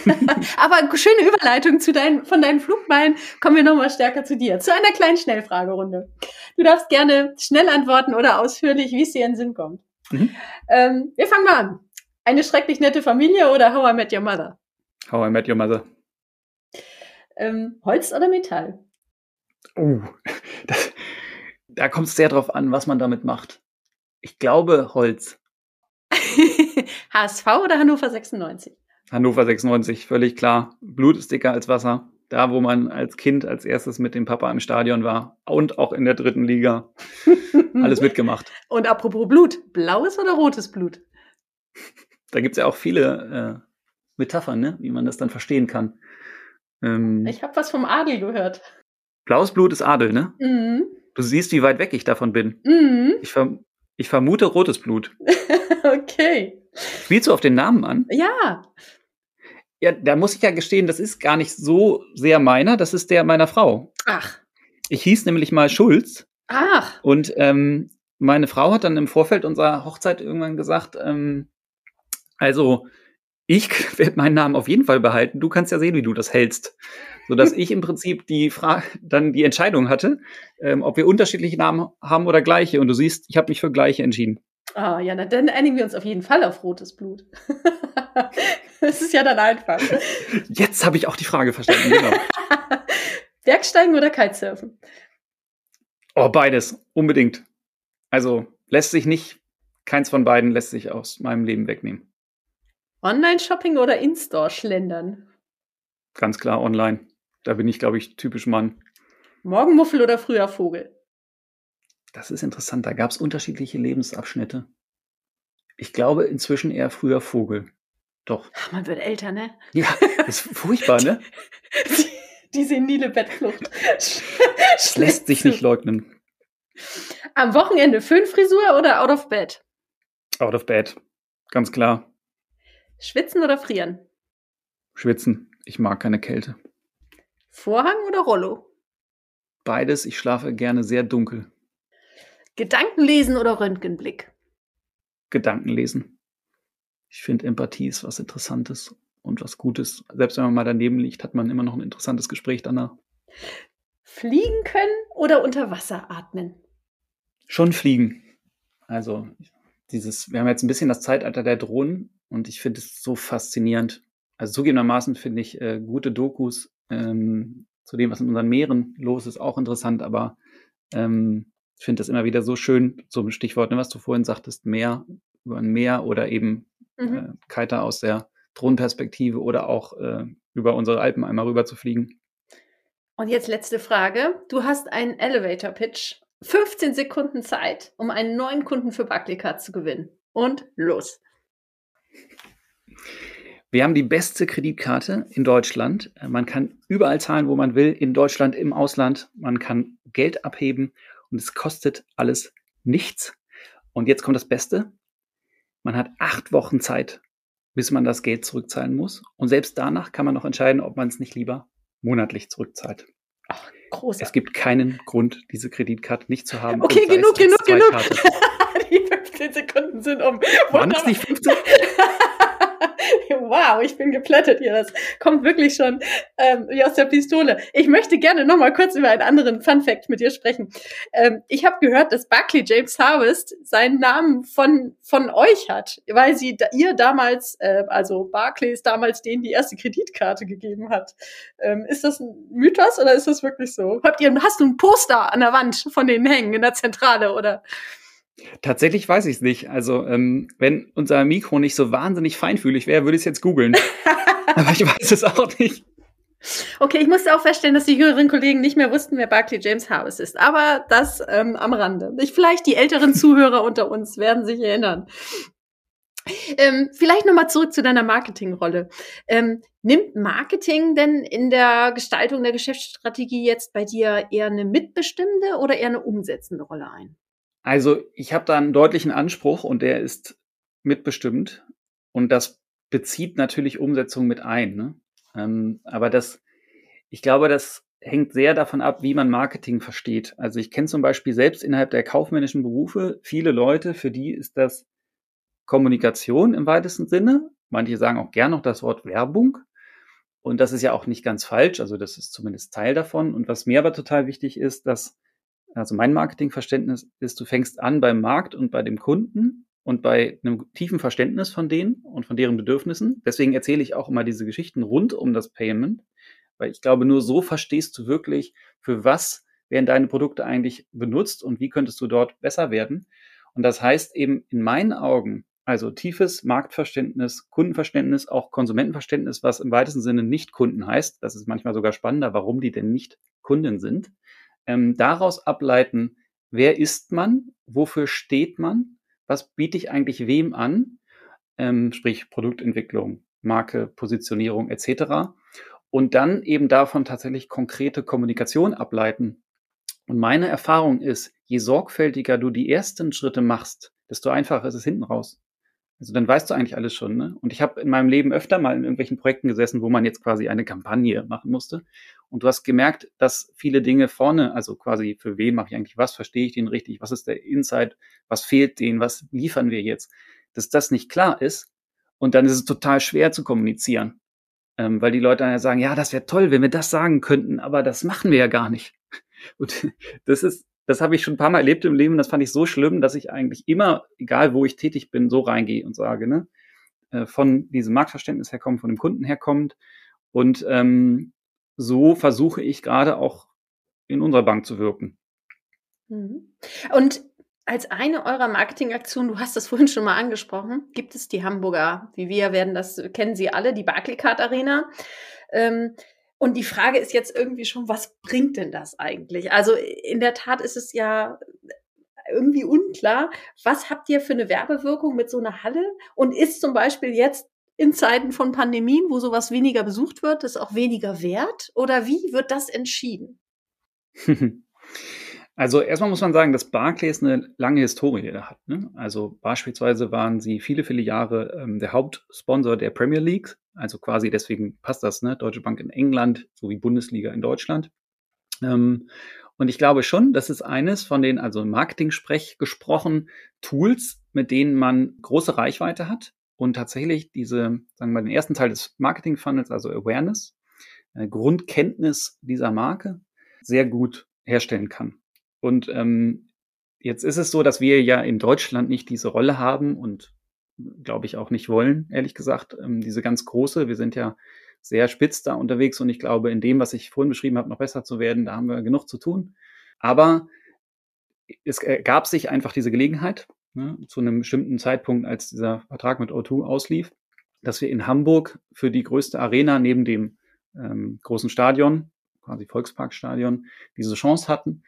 Aber schöne Überleitung zu deinen, von deinen Flugmeilen. Kommen wir nochmal stärker zu dir. Zu einer kleinen Schnellfragerunde. Du darfst gerne schnell antworten oder ausführlich, wie es dir in den Sinn kommt. Mhm. Ähm, wir fangen mal an. Eine schrecklich nette Familie oder How I Met Your Mother? How I Met Your Mother. Ähm, Holz oder Metall? Oh, das, da kommt es sehr drauf an, was man damit macht. Ich glaube Holz. HSV oder Hannover 96? Hannover 96, völlig klar. Blut ist dicker als Wasser. Da, wo man als Kind als erstes mit dem Papa im Stadion war und auch in der dritten Liga. Alles mitgemacht. Und apropos Blut, blaues oder rotes Blut? Da gibt es ja auch viele äh, Metaphern, ne? wie man das dann verstehen kann. Ähm, ich habe was vom Adel gehört. Blaues Blut ist Adel, ne? Mhm. Du siehst, wie weit weg ich davon bin. Mhm. Ich, ver ich vermute rotes Blut. okay. Spielst du auf den Namen an? Ja. Ja, da muss ich ja gestehen, das ist gar nicht so sehr meiner, das ist der meiner Frau. Ach. Ich hieß nämlich mal Schulz. Ach. Und ähm, meine Frau hat dann im Vorfeld unserer Hochzeit irgendwann gesagt, ähm, also, ich werde meinen Namen auf jeden Fall behalten. Du kannst ja sehen, wie du das hältst. Sodass ich im Prinzip die Frage, dann die Entscheidung hatte, ähm, ob wir unterschiedliche Namen haben oder gleiche. Und du siehst, ich habe mich für gleiche entschieden. Ah, ja, na, dann einigen wir uns auf jeden Fall auf rotes Blut. das ist ja dann einfach. Jetzt habe ich auch die Frage verstanden, genau. Bergsteigen oder Kitesurfen? Oh, beides, unbedingt. Also lässt sich nicht, keins von beiden lässt sich aus meinem Leben wegnehmen. Online-Shopping oder In-Store-Schlendern? Ganz klar online. Da bin ich, glaube ich, typisch Mann. Morgenmuffel oder früher Vogel? Das ist interessant. Da gab es unterschiedliche Lebensabschnitte. Ich glaube inzwischen eher früher Vogel. Doch. Ach, man wird älter, ne? Ja, ist furchtbar, ne? Die, die senile Bettflucht. Das lässt sich nicht leugnen. Am Wochenende Föhnfrisur oder out of bed? Out of bed. Ganz klar. Schwitzen oder frieren? Schwitzen. Ich mag keine Kälte. Vorhang oder Rollo? Beides. Ich schlafe gerne sehr dunkel. Gedankenlesen oder Röntgenblick? Gedankenlesen. Ich finde, Empathie ist was Interessantes und was Gutes. Selbst wenn man mal daneben liegt, hat man immer noch ein interessantes Gespräch danach. Fliegen können oder unter Wasser atmen? Schon fliegen. Also dieses, wir haben jetzt ein bisschen das Zeitalter der Drohnen und ich finde es so faszinierend. Also zugegebenermaßen finde ich äh, gute Dokus ähm, zu dem, was in unseren Meeren los ist, auch interessant, aber ähm, ich finde das immer wieder so schön, zum Stichwort, ne, was du vorhin sagtest, Meer, über ein Meer oder eben mhm. äh, Kiter aus der Drohnenperspektive oder auch äh, über unsere Alpen einmal rüber zu fliegen. Und jetzt letzte Frage. Du hast einen Elevator Pitch. 15 Sekunden Zeit, um einen neuen Kunden für Barclaycard zu gewinnen. Und los. Wir haben die beste Kreditkarte in Deutschland. Man kann überall zahlen, wo man will, in Deutschland, im Ausland. Man kann Geld abheben und es kostet alles nichts. Und jetzt kommt das Beste. Man hat acht Wochen Zeit, bis man das Geld zurückzahlen muss. Und selbst danach kann man noch entscheiden, ob man es nicht lieber monatlich zurückzahlt. Ach, großartig. Es gibt keinen Grund, diese Kreditkarte nicht zu haben. Okay, genug, genug, genug. Die 15 Sekunden sind um. Waren das nicht 15? wow, ich bin geplättet hier. Das kommt wirklich schon ähm, wie aus der Pistole. Ich möchte gerne noch mal kurz über einen anderen Fun Fact mit dir sprechen. Ähm, ich habe gehört, dass Barclay James Harvest seinen Namen von von euch hat, weil sie ihr damals, äh, also Barclays damals denen die erste Kreditkarte gegeben hat. Ähm, ist das ein Mythos oder ist das wirklich so? Habt ihr, hast du ein Poster an der Wand von denen hängen in der Zentrale oder? Tatsächlich weiß ich es nicht. Also, ähm, wenn unser Mikro nicht so wahnsinnig feinfühlig wäre, würde ich es jetzt googeln. Aber ich weiß es auch nicht. Okay, ich musste auch feststellen, dass die jüngeren Kollegen nicht mehr wussten, wer Barclay James Harvest ist. Aber das ähm, am Rande. Ich, vielleicht die älteren Zuhörer unter uns werden sich erinnern. Ähm, vielleicht nochmal zurück zu deiner Marketingrolle. Ähm, nimmt Marketing denn in der Gestaltung der Geschäftsstrategie jetzt bei dir eher eine mitbestimmende oder eher eine umsetzende Rolle ein? Also ich habe da einen deutlichen Anspruch und der ist mitbestimmt und das bezieht natürlich Umsetzung mit ein. Ne? Ähm, aber das, ich glaube, das hängt sehr davon ab, wie man Marketing versteht. Also ich kenne zum Beispiel selbst innerhalb der kaufmännischen Berufe viele Leute, für die ist das Kommunikation im weitesten Sinne. Manche sagen auch gern noch das Wort Werbung. Und das ist ja auch nicht ganz falsch. Also das ist zumindest Teil davon. Und was mir aber total wichtig ist, dass, also mein Marketingverständnis ist, du fängst an beim Markt und bei dem Kunden und bei einem tiefen Verständnis von denen und von deren Bedürfnissen. Deswegen erzähle ich auch immer diese Geschichten rund um das Payment, weil ich glaube, nur so verstehst du wirklich, für was werden deine Produkte eigentlich benutzt und wie könntest du dort besser werden. Und das heißt eben in meinen Augen, also tiefes Marktverständnis, Kundenverständnis, auch Konsumentenverständnis, was im weitesten Sinne nicht Kunden heißt. Das ist manchmal sogar spannender, warum die denn nicht Kunden sind. Ähm, daraus ableiten, wer ist man, wofür steht man, was biete ich eigentlich wem an, ähm, sprich Produktentwicklung, Marke, Positionierung etc. Und dann eben davon tatsächlich konkrete Kommunikation ableiten. Und meine Erfahrung ist, je sorgfältiger du die ersten Schritte machst, desto einfacher ist es hinten raus. Also dann weißt du eigentlich alles schon. Ne? Und ich habe in meinem Leben öfter mal in irgendwelchen Projekten gesessen, wo man jetzt quasi eine Kampagne machen musste. Und du hast gemerkt, dass viele Dinge vorne, also quasi für wen mache ich eigentlich was, verstehe ich den richtig, was ist der Insight, was fehlt denen, was liefern wir jetzt, dass das nicht klar ist. Und dann ist es total schwer zu kommunizieren. Ähm, weil die Leute dann ja sagen, ja, das wäre toll, wenn wir das sagen könnten, aber das machen wir ja gar nicht. Und das ist, das habe ich schon ein paar Mal erlebt im Leben. Das fand ich so schlimm, dass ich eigentlich immer, egal wo ich tätig bin, so reingehe und sage, ne, äh, von diesem Marktverständnis herkommt, von dem Kunden herkommt. Und ähm, so versuche ich gerade auch in unserer Bank zu wirken. Mhm. Und als eine eurer Marketingaktionen, du hast das vorhin schon mal angesprochen, gibt es die Hamburger, wie wir werden das, kennen Sie alle, die Barclaycard Arena. Ähm, und die Frage ist jetzt irgendwie schon, was bringt denn das eigentlich? Also in der Tat ist es ja irgendwie unklar. Was habt ihr für eine Werbewirkung mit so einer Halle? Und ist zum Beispiel jetzt in Zeiten von Pandemien, wo sowas weniger besucht wird, das auch weniger wert? Oder wie wird das entschieden? Also erstmal muss man sagen, dass Barclays eine lange Historie hat. Ne? Also beispielsweise waren sie viele, viele Jahre ähm, der Hauptsponsor der Premier League. Also quasi deswegen passt das, ne? Deutsche Bank in England sowie Bundesliga in Deutschland. Ähm, und ich glaube schon, das ist eines von den, also Marketing-Sprech gesprochen, Tools, mit denen man große Reichweite hat und tatsächlich diese, sagen wir mal, den ersten Teil des Marketing-Funnels, also Awareness, äh, Grundkenntnis dieser Marke, sehr gut herstellen kann. Und ähm, jetzt ist es so, dass wir ja in Deutschland nicht diese Rolle haben und glaube ich auch nicht wollen, ehrlich gesagt, ähm, diese ganz große. Wir sind ja sehr spitz da unterwegs und ich glaube, in dem, was ich vorhin beschrieben habe, noch besser zu werden, da haben wir genug zu tun. Aber es gab sich einfach diese Gelegenheit, ne, zu einem bestimmten Zeitpunkt, als dieser Vertrag mit O2 auslief, dass wir in Hamburg für die größte Arena neben dem ähm, großen Stadion, quasi Volksparkstadion, diese Chance hatten.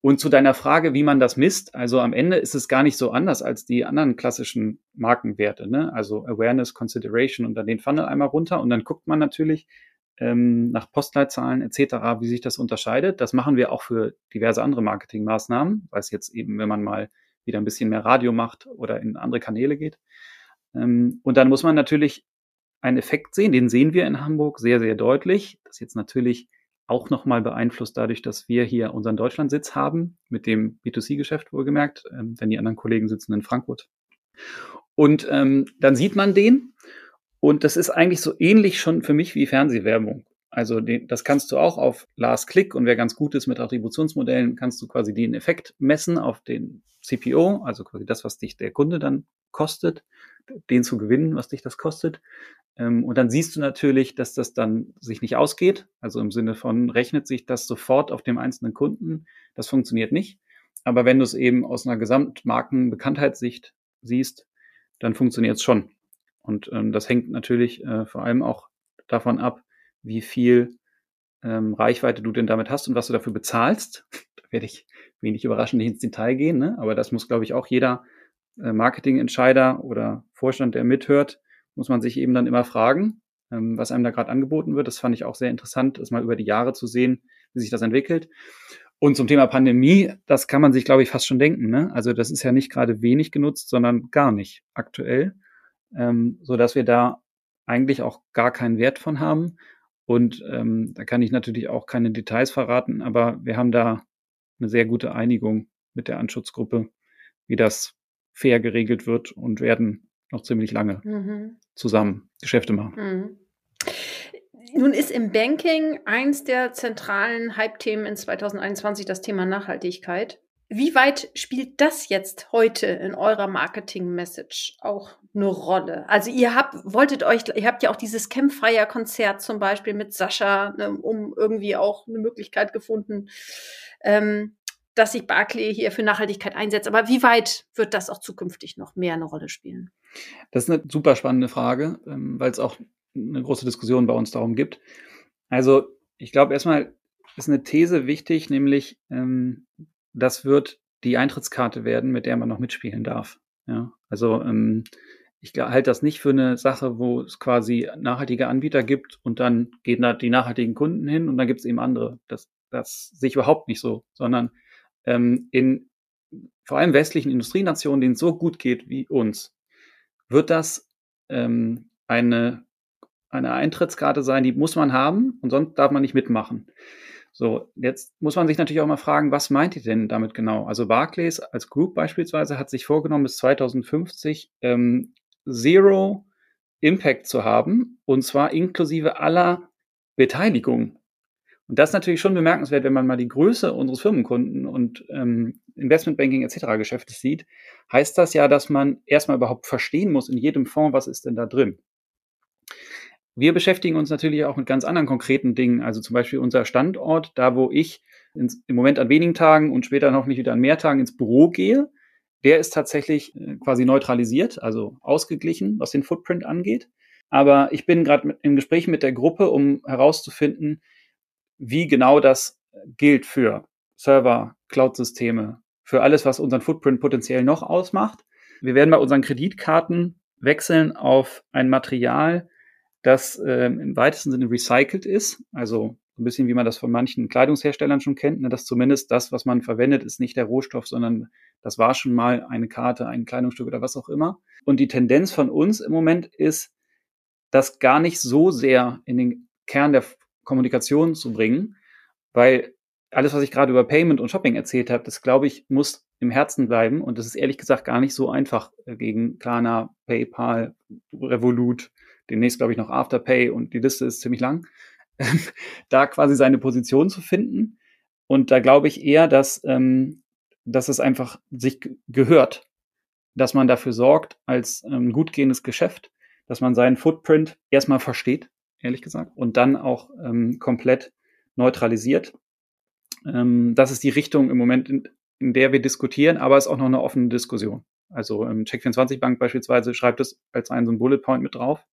Und zu deiner Frage, wie man das misst, also am Ende ist es gar nicht so anders als die anderen klassischen Markenwerte, ne? Also Awareness, Consideration und dann den Funnel einmal runter und dann guckt man natürlich ähm, nach Postleitzahlen etc., wie sich das unterscheidet. Das machen wir auch für diverse andere Marketingmaßnahmen, weil es jetzt eben, wenn man mal wieder ein bisschen mehr Radio macht oder in andere Kanäle geht. Ähm, und dann muss man natürlich einen Effekt sehen, den sehen wir in Hamburg sehr, sehr deutlich. Das ist jetzt natürlich auch nochmal beeinflusst dadurch, dass wir hier unseren Deutschlandsitz haben, mit dem B2C-Geschäft wohlgemerkt, ähm, denn die anderen Kollegen sitzen in Frankfurt. Und ähm, dann sieht man den und das ist eigentlich so ähnlich schon für mich wie Fernsehwerbung. Also den, das kannst du auch auf Last Click und wer ganz gut ist mit Attributionsmodellen, kannst du quasi den Effekt messen auf den CPO, also quasi das, was dich der Kunde dann kostet, den zu gewinnen, was dich das kostet. Ähm, und dann siehst du natürlich, dass das dann sich nicht ausgeht. Also im Sinne von rechnet sich das sofort auf dem einzelnen Kunden. Das funktioniert nicht. Aber wenn du es eben aus einer Gesamtmarkenbekanntheitssicht siehst, dann funktioniert es schon. Und ähm, das hängt natürlich äh, vor allem auch davon ab, wie viel ähm, Reichweite du denn damit hast und was du dafür bezahlst. Da werde ich wenig überraschend nicht ins Detail gehen, ne? aber das muss, glaube ich, auch jeder äh, Marketingentscheider oder Vorstand, der mithört, muss man sich eben dann immer fragen, ähm, was einem da gerade angeboten wird. Das fand ich auch sehr interessant, das mal über die Jahre zu sehen, wie sich das entwickelt. Und zum Thema Pandemie, das kann man sich, glaube ich, fast schon denken. Ne? Also das ist ja nicht gerade wenig genutzt, sondern gar nicht aktuell, ähm, so dass wir da eigentlich auch gar keinen Wert von haben. Und ähm, da kann ich natürlich auch keine Details verraten, aber wir haben da eine sehr gute Einigung mit der Anschutzgruppe, wie das fair geregelt wird und werden noch ziemlich lange mhm. zusammen Geschäfte machen. Mhm. Nun ist im Banking eins der zentralen Hype-Themen in 2021 das Thema Nachhaltigkeit. Wie weit spielt das jetzt heute in eurer Marketing-Message auch eine Rolle? Also ihr habt, wolltet euch, ihr habt ja auch dieses Campfire-Konzert zum Beispiel mit Sascha, ne, um irgendwie auch eine Möglichkeit gefunden, ähm, dass sich Barclay hier für Nachhaltigkeit einsetzt. Aber wie weit wird das auch zukünftig noch mehr eine Rolle spielen? Das ist eine super spannende Frage, ähm, weil es auch eine große Diskussion bei uns darum gibt. Also ich glaube erstmal ist eine These wichtig, nämlich ähm, das wird die Eintrittskarte werden, mit der man noch mitspielen darf. Ja, also ähm, ich halte das nicht für eine Sache, wo es quasi nachhaltige Anbieter gibt und dann gehen da die nachhaltigen Kunden hin und dann gibt es eben andere. Das, das sehe ich überhaupt nicht so, sondern ähm, in vor allem westlichen Industrienationen, denen es so gut geht wie uns, wird das ähm, eine eine Eintrittskarte sein, die muss man haben und sonst darf man nicht mitmachen. So, jetzt muss man sich natürlich auch mal fragen, was meint ihr denn damit genau? Also Barclays als Group beispielsweise hat sich vorgenommen, bis 2050 ähm, Zero Impact zu haben und zwar inklusive aller Beteiligung. Und das ist natürlich schon bemerkenswert, wenn man mal die Größe unseres Firmenkunden und ähm, Investmentbanking etc. Geschäfte sieht, heißt das ja, dass man erstmal überhaupt verstehen muss in jedem Fonds, was ist denn da drin. Wir beschäftigen uns natürlich auch mit ganz anderen konkreten Dingen, also zum Beispiel unser Standort, da wo ich ins, im Moment an wenigen Tagen und später hoffentlich wieder an mehr Tagen ins Büro gehe, der ist tatsächlich äh, quasi neutralisiert, also ausgeglichen, was den Footprint angeht. Aber ich bin gerade im Gespräch mit der Gruppe, um herauszufinden, wie genau das gilt für Server, Cloud-Systeme, für alles, was unseren Footprint potenziell noch ausmacht. Wir werden bei unseren Kreditkarten wechseln auf ein Material, das äh, im weitesten Sinne recycelt ist. Also ein bisschen wie man das von manchen Kleidungsherstellern schon kennt, ne, dass zumindest das, was man verwendet, ist nicht der Rohstoff, sondern das war schon mal eine Karte, ein Kleidungsstück oder was auch immer. Und die Tendenz von uns im Moment ist, das gar nicht so sehr in den Kern der Kommunikation zu bringen, weil alles, was ich gerade über Payment und Shopping erzählt habe, das glaube ich, muss im Herzen bleiben. Und das ist ehrlich gesagt gar nicht so einfach äh, gegen Klarna, PayPal, Revolut, demnächst glaube ich noch Afterpay und die Liste ist ziemlich lang, da quasi seine Position zu finden. Und da glaube ich eher, dass, ähm, dass es einfach sich gehört, dass man dafür sorgt, als ähm, gut gehendes Geschäft, dass man seinen Footprint erstmal versteht, ehrlich gesagt, und dann auch ähm, komplett neutralisiert. Ähm, das ist die Richtung im Moment, in, in der wir diskutieren, aber es ist auch noch eine offene Diskussion. Also ähm, Check24 Bank beispielsweise schreibt es als einen so ein Bullet Point mit drauf.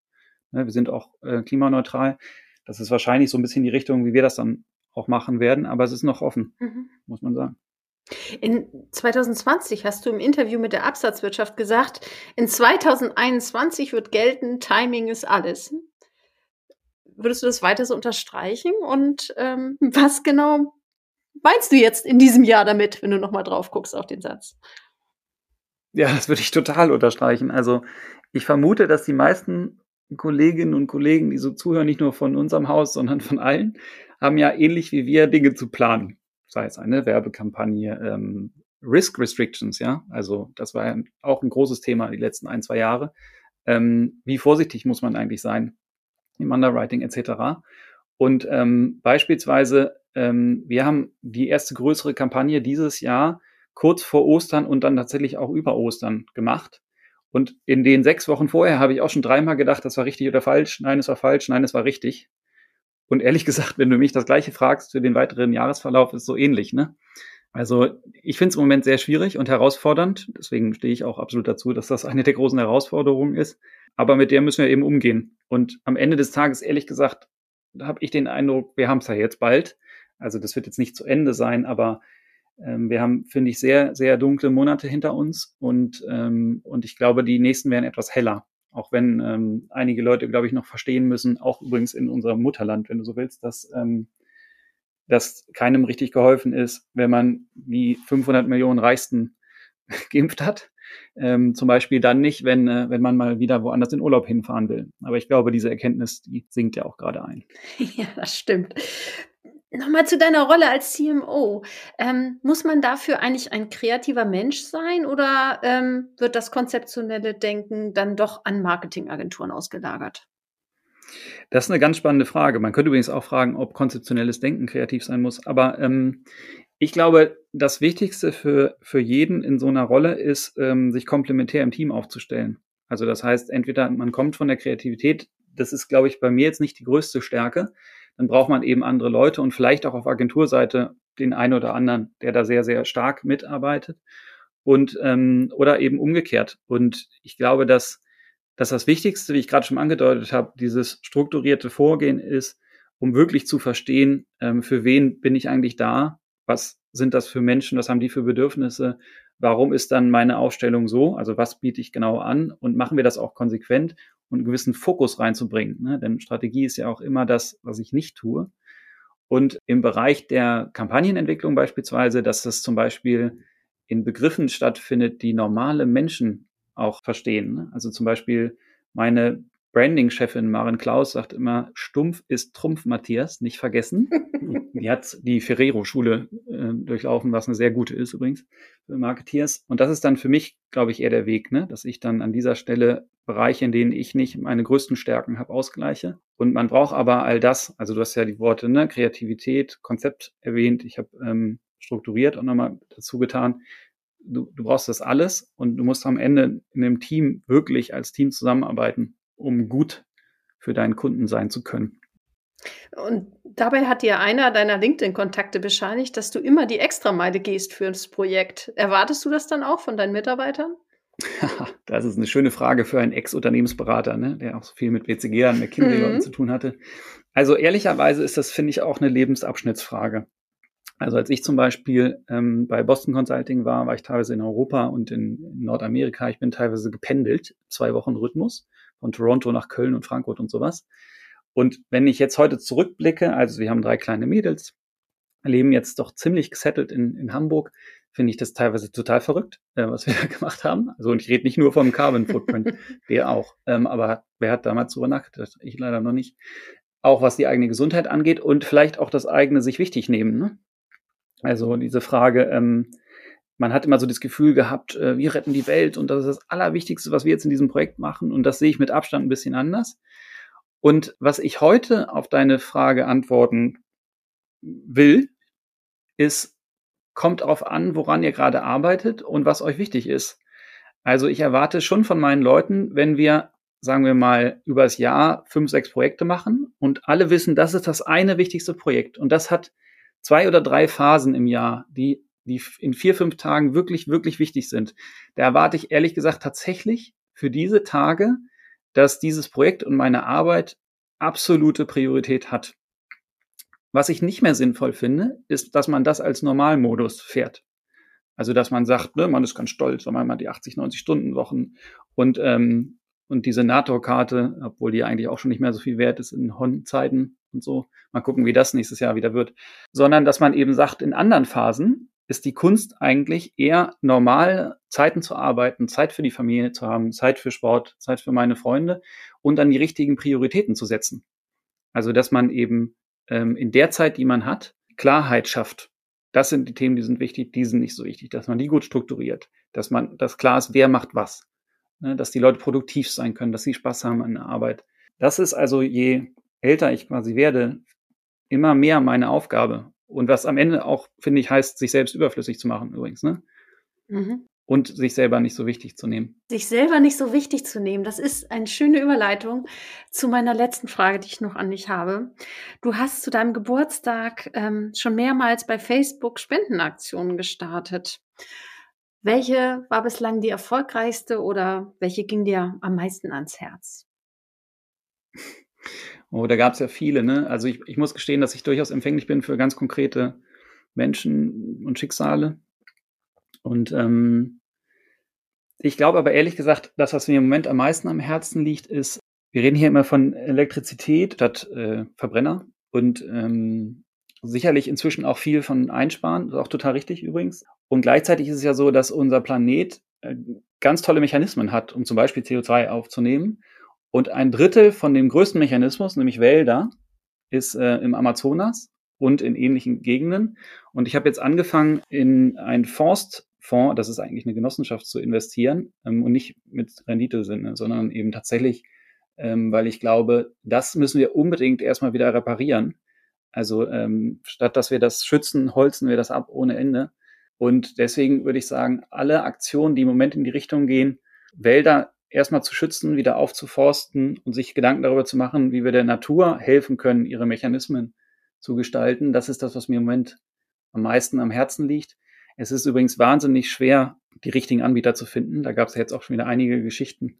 Ne, wir sind auch äh, klimaneutral. Das ist wahrscheinlich so ein bisschen die Richtung, wie wir das dann auch machen werden, aber es ist noch offen, mhm. muss man sagen. In 2020 hast du im Interview mit der Absatzwirtschaft gesagt, in 2021 wird gelten, Timing ist alles. Würdest du das weiter so unterstreichen? Und ähm, was genau meinst du jetzt in diesem Jahr damit, wenn du nochmal drauf guckst auf den Satz? Ja, das würde ich total unterstreichen. Also ich vermute, dass die meisten Kolleginnen und Kollegen, die so zuhören, nicht nur von unserem Haus, sondern von allen, haben ja ähnlich wie wir Dinge zu planen. Sei es eine Werbekampagne, ähm, Risk Restrictions, ja. Also das war ja auch ein großes Thema die letzten ein, zwei Jahre. Ähm, wie vorsichtig muss man eigentlich sein im Underwriting etc. Und ähm, beispielsweise, ähm, wir haben die erste größere Kampagne dieses Jahr kurz vor Ostern und dann tatsächlich auch über Ostern gemacht. Und in den sechs Wochen vorher habe ich auch schon dreimal gedacht, das war richtig oder falsch. Nein, es war falsch. Nein, es war richtig. Und ehrlich gesagt, wenn du mich das Gleiche fragst für den weiteren Jahresverlauf, ist so ähnlich, ne? Also ich finde es im Moment sehr schwierig und herausfordernd. Deswegen stehe ich auch absolut dazu, dass das eine der großen Herausforderungen ist. Aber mit der müssen wir eben umgehen. Und am Ende des Tages, ehrlich gesagt, habe ich den Eindruck, wir haben es ja jetzt bald. Also das wird jetzt nicht zu Ende sein, aber Ähm, wir haben, finde ich, sehr, sehr dunkle Monate hinter uns und, ähm, und ich glaube, die nächsten werden etwas heller. Auch wenn ähm, einige Leute, glaube ich, noch verstehen müssen, auch übrigens in unserem Mutterland, wenn du so willst, dass, ähm, dass keinem richtig geholfen ist, wenn man die 500 Millionen Reichsten geimpft hat. Ähm, zum Beispiel dann nicht, wenn, äh, wenn man mal wieder woanders in Urlaub hinfahren will. Aber ich glaube, diese Erkenntnis, die sinkt ja auch gerade ein. Ja, das stimmt. Nochmal zu deiner Rolle als CMO. Ähm, muss man dafür eigentlich ein kreativer Mensch sein oder ähm, wird das konzeptionelle Denken dann doch an Marketingagenturen ausgelagert? Das ist eine ganz spannende Frage. Man könnte übrigens auch fragen, ob konzeptionelles Denken kreativ sein muss. Aber ähm, ich glaube, das Wichtigste für, für jeden in so einer Rolle ist, ähm, sich komplementär im Team aufzustellen. Also das heißt, entweder man kommt von der Kreativität, das ist, glaube ich, bei mir jetzt nicht die größte Stärke, dann braucht man eben andere Leute und vielleicht auch auf Agenturseite den einen oder anderen, der da sehr, sehr stark mitarbeitet. Und ähm, oder eben umgekehrt. Und ich glaube, dass, dass das Wichtigste, wie ich gerade schon angedeutet habe, dieses strukturierte Vorgehen ist, um wirklich zu verstehen, ähm, für wen bin ich eigentlich da, was sind das für Menschen, was haben die für Bedürfnisse, warum ist dann meine Aufstellung so, also was biete ich genau an? Und machen wir das auch konsequent und einen gewissen Fokus reinzubringen. Ne? Denn Strategie ist ja auch immer das, was ich nicht tue. Und im Bereich der Kampagnenentwicklung beispielsweise, dass das zum Beispiel in Begriffen stattfindet, die normale Menschen auch verstehen. Ne? Also zum Beispiel meine Branding-Chefin Maren Klaus sagt immer, stumpf ist Trumpf, Matthias, nicht vergessen. die hat die Ferrero-Schule äh, durchlaufen, was eine sehr gute ist übrigens für Marketeers. Und das ist dann für mich, glaube ich, eher der Weg, ne? dass ich dann an dieser Stelle Bereiche, in denen ich nicht meine größten Stärken habe, ausgleiche. Und man braucht aber all das, also du hast ja die Worte ne? Kreativität, Konzept erwähnt, ich habe ähm, strukturiert auch nochmal dazu getan. Du, du brauchst das alles und du musst am Ende in einem Team wirklich als Team zusammenarbeiten um gut für deinen Kunden sein zu können. Und dabei hat dir einer deiner LinkedIn-Kontakte bescheinigt, dass du immer die Extrameile gehst für das Projekt. Erwartest du das dann auch von deinen Mitarbeitern? das ist eine schöne Frage für einen Ex-Unternehmensberater, ne, der auch so viel mit BCG und McKinsey mhm. zu tun hatte. Also ehrlicherweise ist das, finde ich, auch eine Lebensabschnittsfrage. Also als ich zum Beispiel ähm, bei Boston Consulting war, war ich teilweise in Europa und in, in Nordamerika. Ich bin teilweise gependelt, zwei Wochen Rhythmus von Toronto nach Köln und Frankfurt und sowas. Und wenn ich jetzt heute zurückblicke, also wir haben drei kleine Mädels, leben jetzt doch ziemlich gesettelt in, in Hamburg, finde ich das teilweise total verrückt, äh, was wir da gemacht haben. Also und ich rede nicht nur vom Carbon Footprint, der auch. Ähm, aber wer hat damals drüber nachgedacht? Ich leider noch nicht. Auch was die eigene Gesundheit angeht und vielleicht auch das eigene sich wichtig nehmen. Ne? Also diese Frage, ähm, man hat immer so das Gefühl gehabt, äh, wir retten die Welt und das ist das Allerwichtigste, was wir jetzt in diesem Projekt machen. Und das sehe ich mit Abstand ein bisschen anders. Und was ich heute auf deine Frage antworten will, ist, kommt darauf an, woran ihr gerade arbeitet und was euch wichtig ist. Also ich erwarte schon von meinen Leuten, wenn wir, sagen wir mal, übers Jahr fünf, sechs Projekte machen und alle wissen, das ist das eine wichtigste Projekt und das hat zwei oder drei Phasen im Jahr, die die in vier, fünf Tagen wirklich, wirklich wichtig sind. Da erwarte ich ehrlich gesagt tatsächlich für diese Tage, dass dieses Projekt und meine Arbeit absolute Priorität hat. Was ich nicht mehr sinnvoll finde, ist, dass man das als Normalmodus fährt. Also, dass man sagt, ne, man ist ganz stolz, wenn man mal die 80, 90 Stunden Wochen und, ähm, und diese NATO-Karte, obwohl die eigentlich auch schon nicht mehr so viel wert ist in Hon-Zeiten und so. Mal gucken, wie das nächstes Jahr wieder wird. Sondern, dass man eben sagt, in anderen Phasen ist die Kunst eigentlich eher normal Zeiten zu arbeiten, Zeit für die Familie zu haben, Zeit für Sport, Zeit für meine Freunde und dann die richtigen Prioritäten zu setzen. Also dass man eben ähm, in der Zeit, die man hat, Klarheit schafft. Das sind die Themen, die sind wichtig, die sind nicht so wichtig, dass man die gut strukturiert, dass man, dass klar ist, wer macht was, ne, dass die Leute produktiv sein können, dass sie Spaß haben an der Arbeit. Das ist also, je älter ich quasi werde, immer mehr meine Aufgabe. Und was am Ende auch, finde ich, heißt, sich selbst überflüssig zu machen, übrigens, ne? Mhm. Und sich selber nicht so wichtig zu nehmen. Sich selber nicht so wichtig zu nehmen, das ist eine schöne Überleitung zu meiner letzten Frage, die ich noch an dich habe. Du hast zu deinem Geburtstag ähm, schon mehrmals bei Facebook Spendenaktionen gestartet. Welche war bislang die erfolgreichste oder welche ging dir am meisten ans Herz? Oh, da gab es ja viele, ne? Also ich, ich muss gestehen, dass ich durchaus empfänglich bin für ganz konkrete Menschen und Schicksale. Und ähm, ich glaube aber ehrlich gesagt, das, was mir im Moment am meisten am Herzen liegt, ist, wir reden hier immer von Elektrizität statt äh, Verbrenner und ähm, sicherlich inzwischen auch viel von Einsparen, das ist auch total richtig übrigens. Und gleichzeitig ist es ja so, dass unser Planet äh, ganz tolle Mechanismen hat, um zum Beispiel CO2 aufzunehmen. Und ein Drittel von dem größten Mechanismus, nämlich Wälder, ist äh, im Amazonas und in ähnlichen Gegenden. Und ich habe jetzt angefangen, in einen Forstfonds, das ist eigentlich eine Genossenschaft, zu investieren ähm, und nicht mit Renditesinne, sondern eben tatsächlich, ähm, weil ich glaube, das müssen wir unbedingt erstmal wieder reparieren. Also ähm, statt dass wir das schützen, holzen wir das ab ohne Ende. Und deswegen würde ich sagen, alle Aktionen, die im Moment in die Richtung gehen, Wälder erstmal zu schützen, wieder aufzuforsten und sich Gedanken darüber zu machen, wie wir der Natur helfen können, ihre Mechanismen zu gestalten. Das ist das, was mir im Moment am meisten am Herzen liegt. Es ist übrigens wahnsinnig schwer, die richtigen Anbieter zu finden. Da gab es jetzt auch schon wieder einige Geschichten.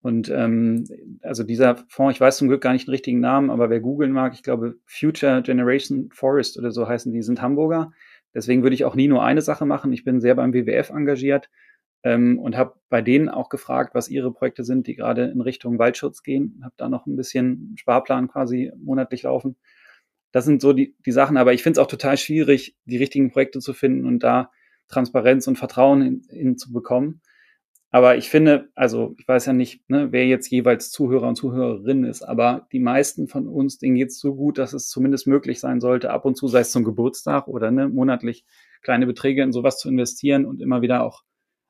Und ähm, also dieser Fonds, ich weiß zum Glück gar nicht den richtigen Namen, aber wer googeln mag, ich glaube Future Generation Forest oder so heißen die, sind Hamburger. Deswegen würde ich auch nie nur eine Sache machen. Ich bin sehr beim WWF engagiert ähm, und habe bei denen auch gefragt, was ihre Projekte sind, die gerade in Richtung Waldschutz gehen. Habe da noch ein bisschen Sparplan quasi monatlich laufen. Das sind so die, die Sachen, aber ich finde es auch total schwierig, die richtigen Projekte zu finden und da Transparenz und Vertrauen hinzubekommen. Hin aber ich finde, also ich weiß ja nicht, ne, wer jetzt jeweils Zuhörer und Zuhörerin ist, aber die meisten von uns, denen geht es so gut, dass es zumindest möglich sein sollte, ab und zu, sei es zum Geburtstag oder ne, monatlich kleine Beträge in sowas zu investieren und immer wieder auch,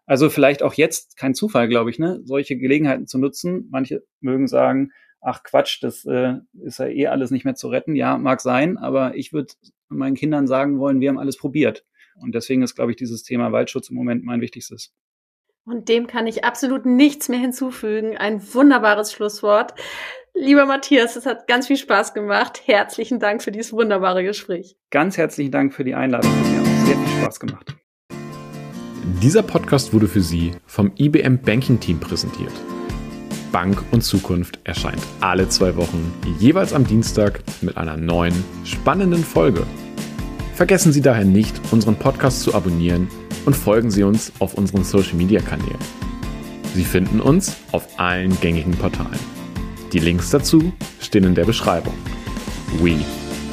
also vielleicht auch jetzt kein Zufall, glaube ich, ne, solche Gelegenheiten zu nutzen. Manche mögen sagen, ach Quatsch, das äh, ist ja eh alles nicht mehr zu retten. Ja, mag sein, aber ich würde meinen Kindern sagen wollen, wir haben alles probiert. Und deswegen ist, glaube ich, dieses Thema Waldschutz im Moment mein wichtigstes. Und dem kann ich absolut nichts mehr hinzufügen. Ein wunderbares Schlusswort. Lieber Matthias, es hat ganz viel Spaß gemacht. Herzlichen Dank für dieses wunderbare Gespräch. Ganz herzlichen Dank für die Einladung. Mir hat sehr viel Spaß gemacht. Dieser Podcast wurde für Sie vom IBM Banking Team präsentiert. Bank und Zukunft erscheint alle zwei Wochen, jeweils am Dienstag mit einer neuen, spannenden Folge. Vergessen Sie daher nicht, unseren Podcast zu abonnieren und folgen Sie uns auf unseren Social-Media-Kanälen. Sie finden uns auf allen gängigen Portalen. Die Links dazu stehen in der Beschreibung. We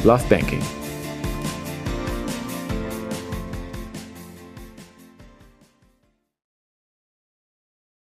love banking.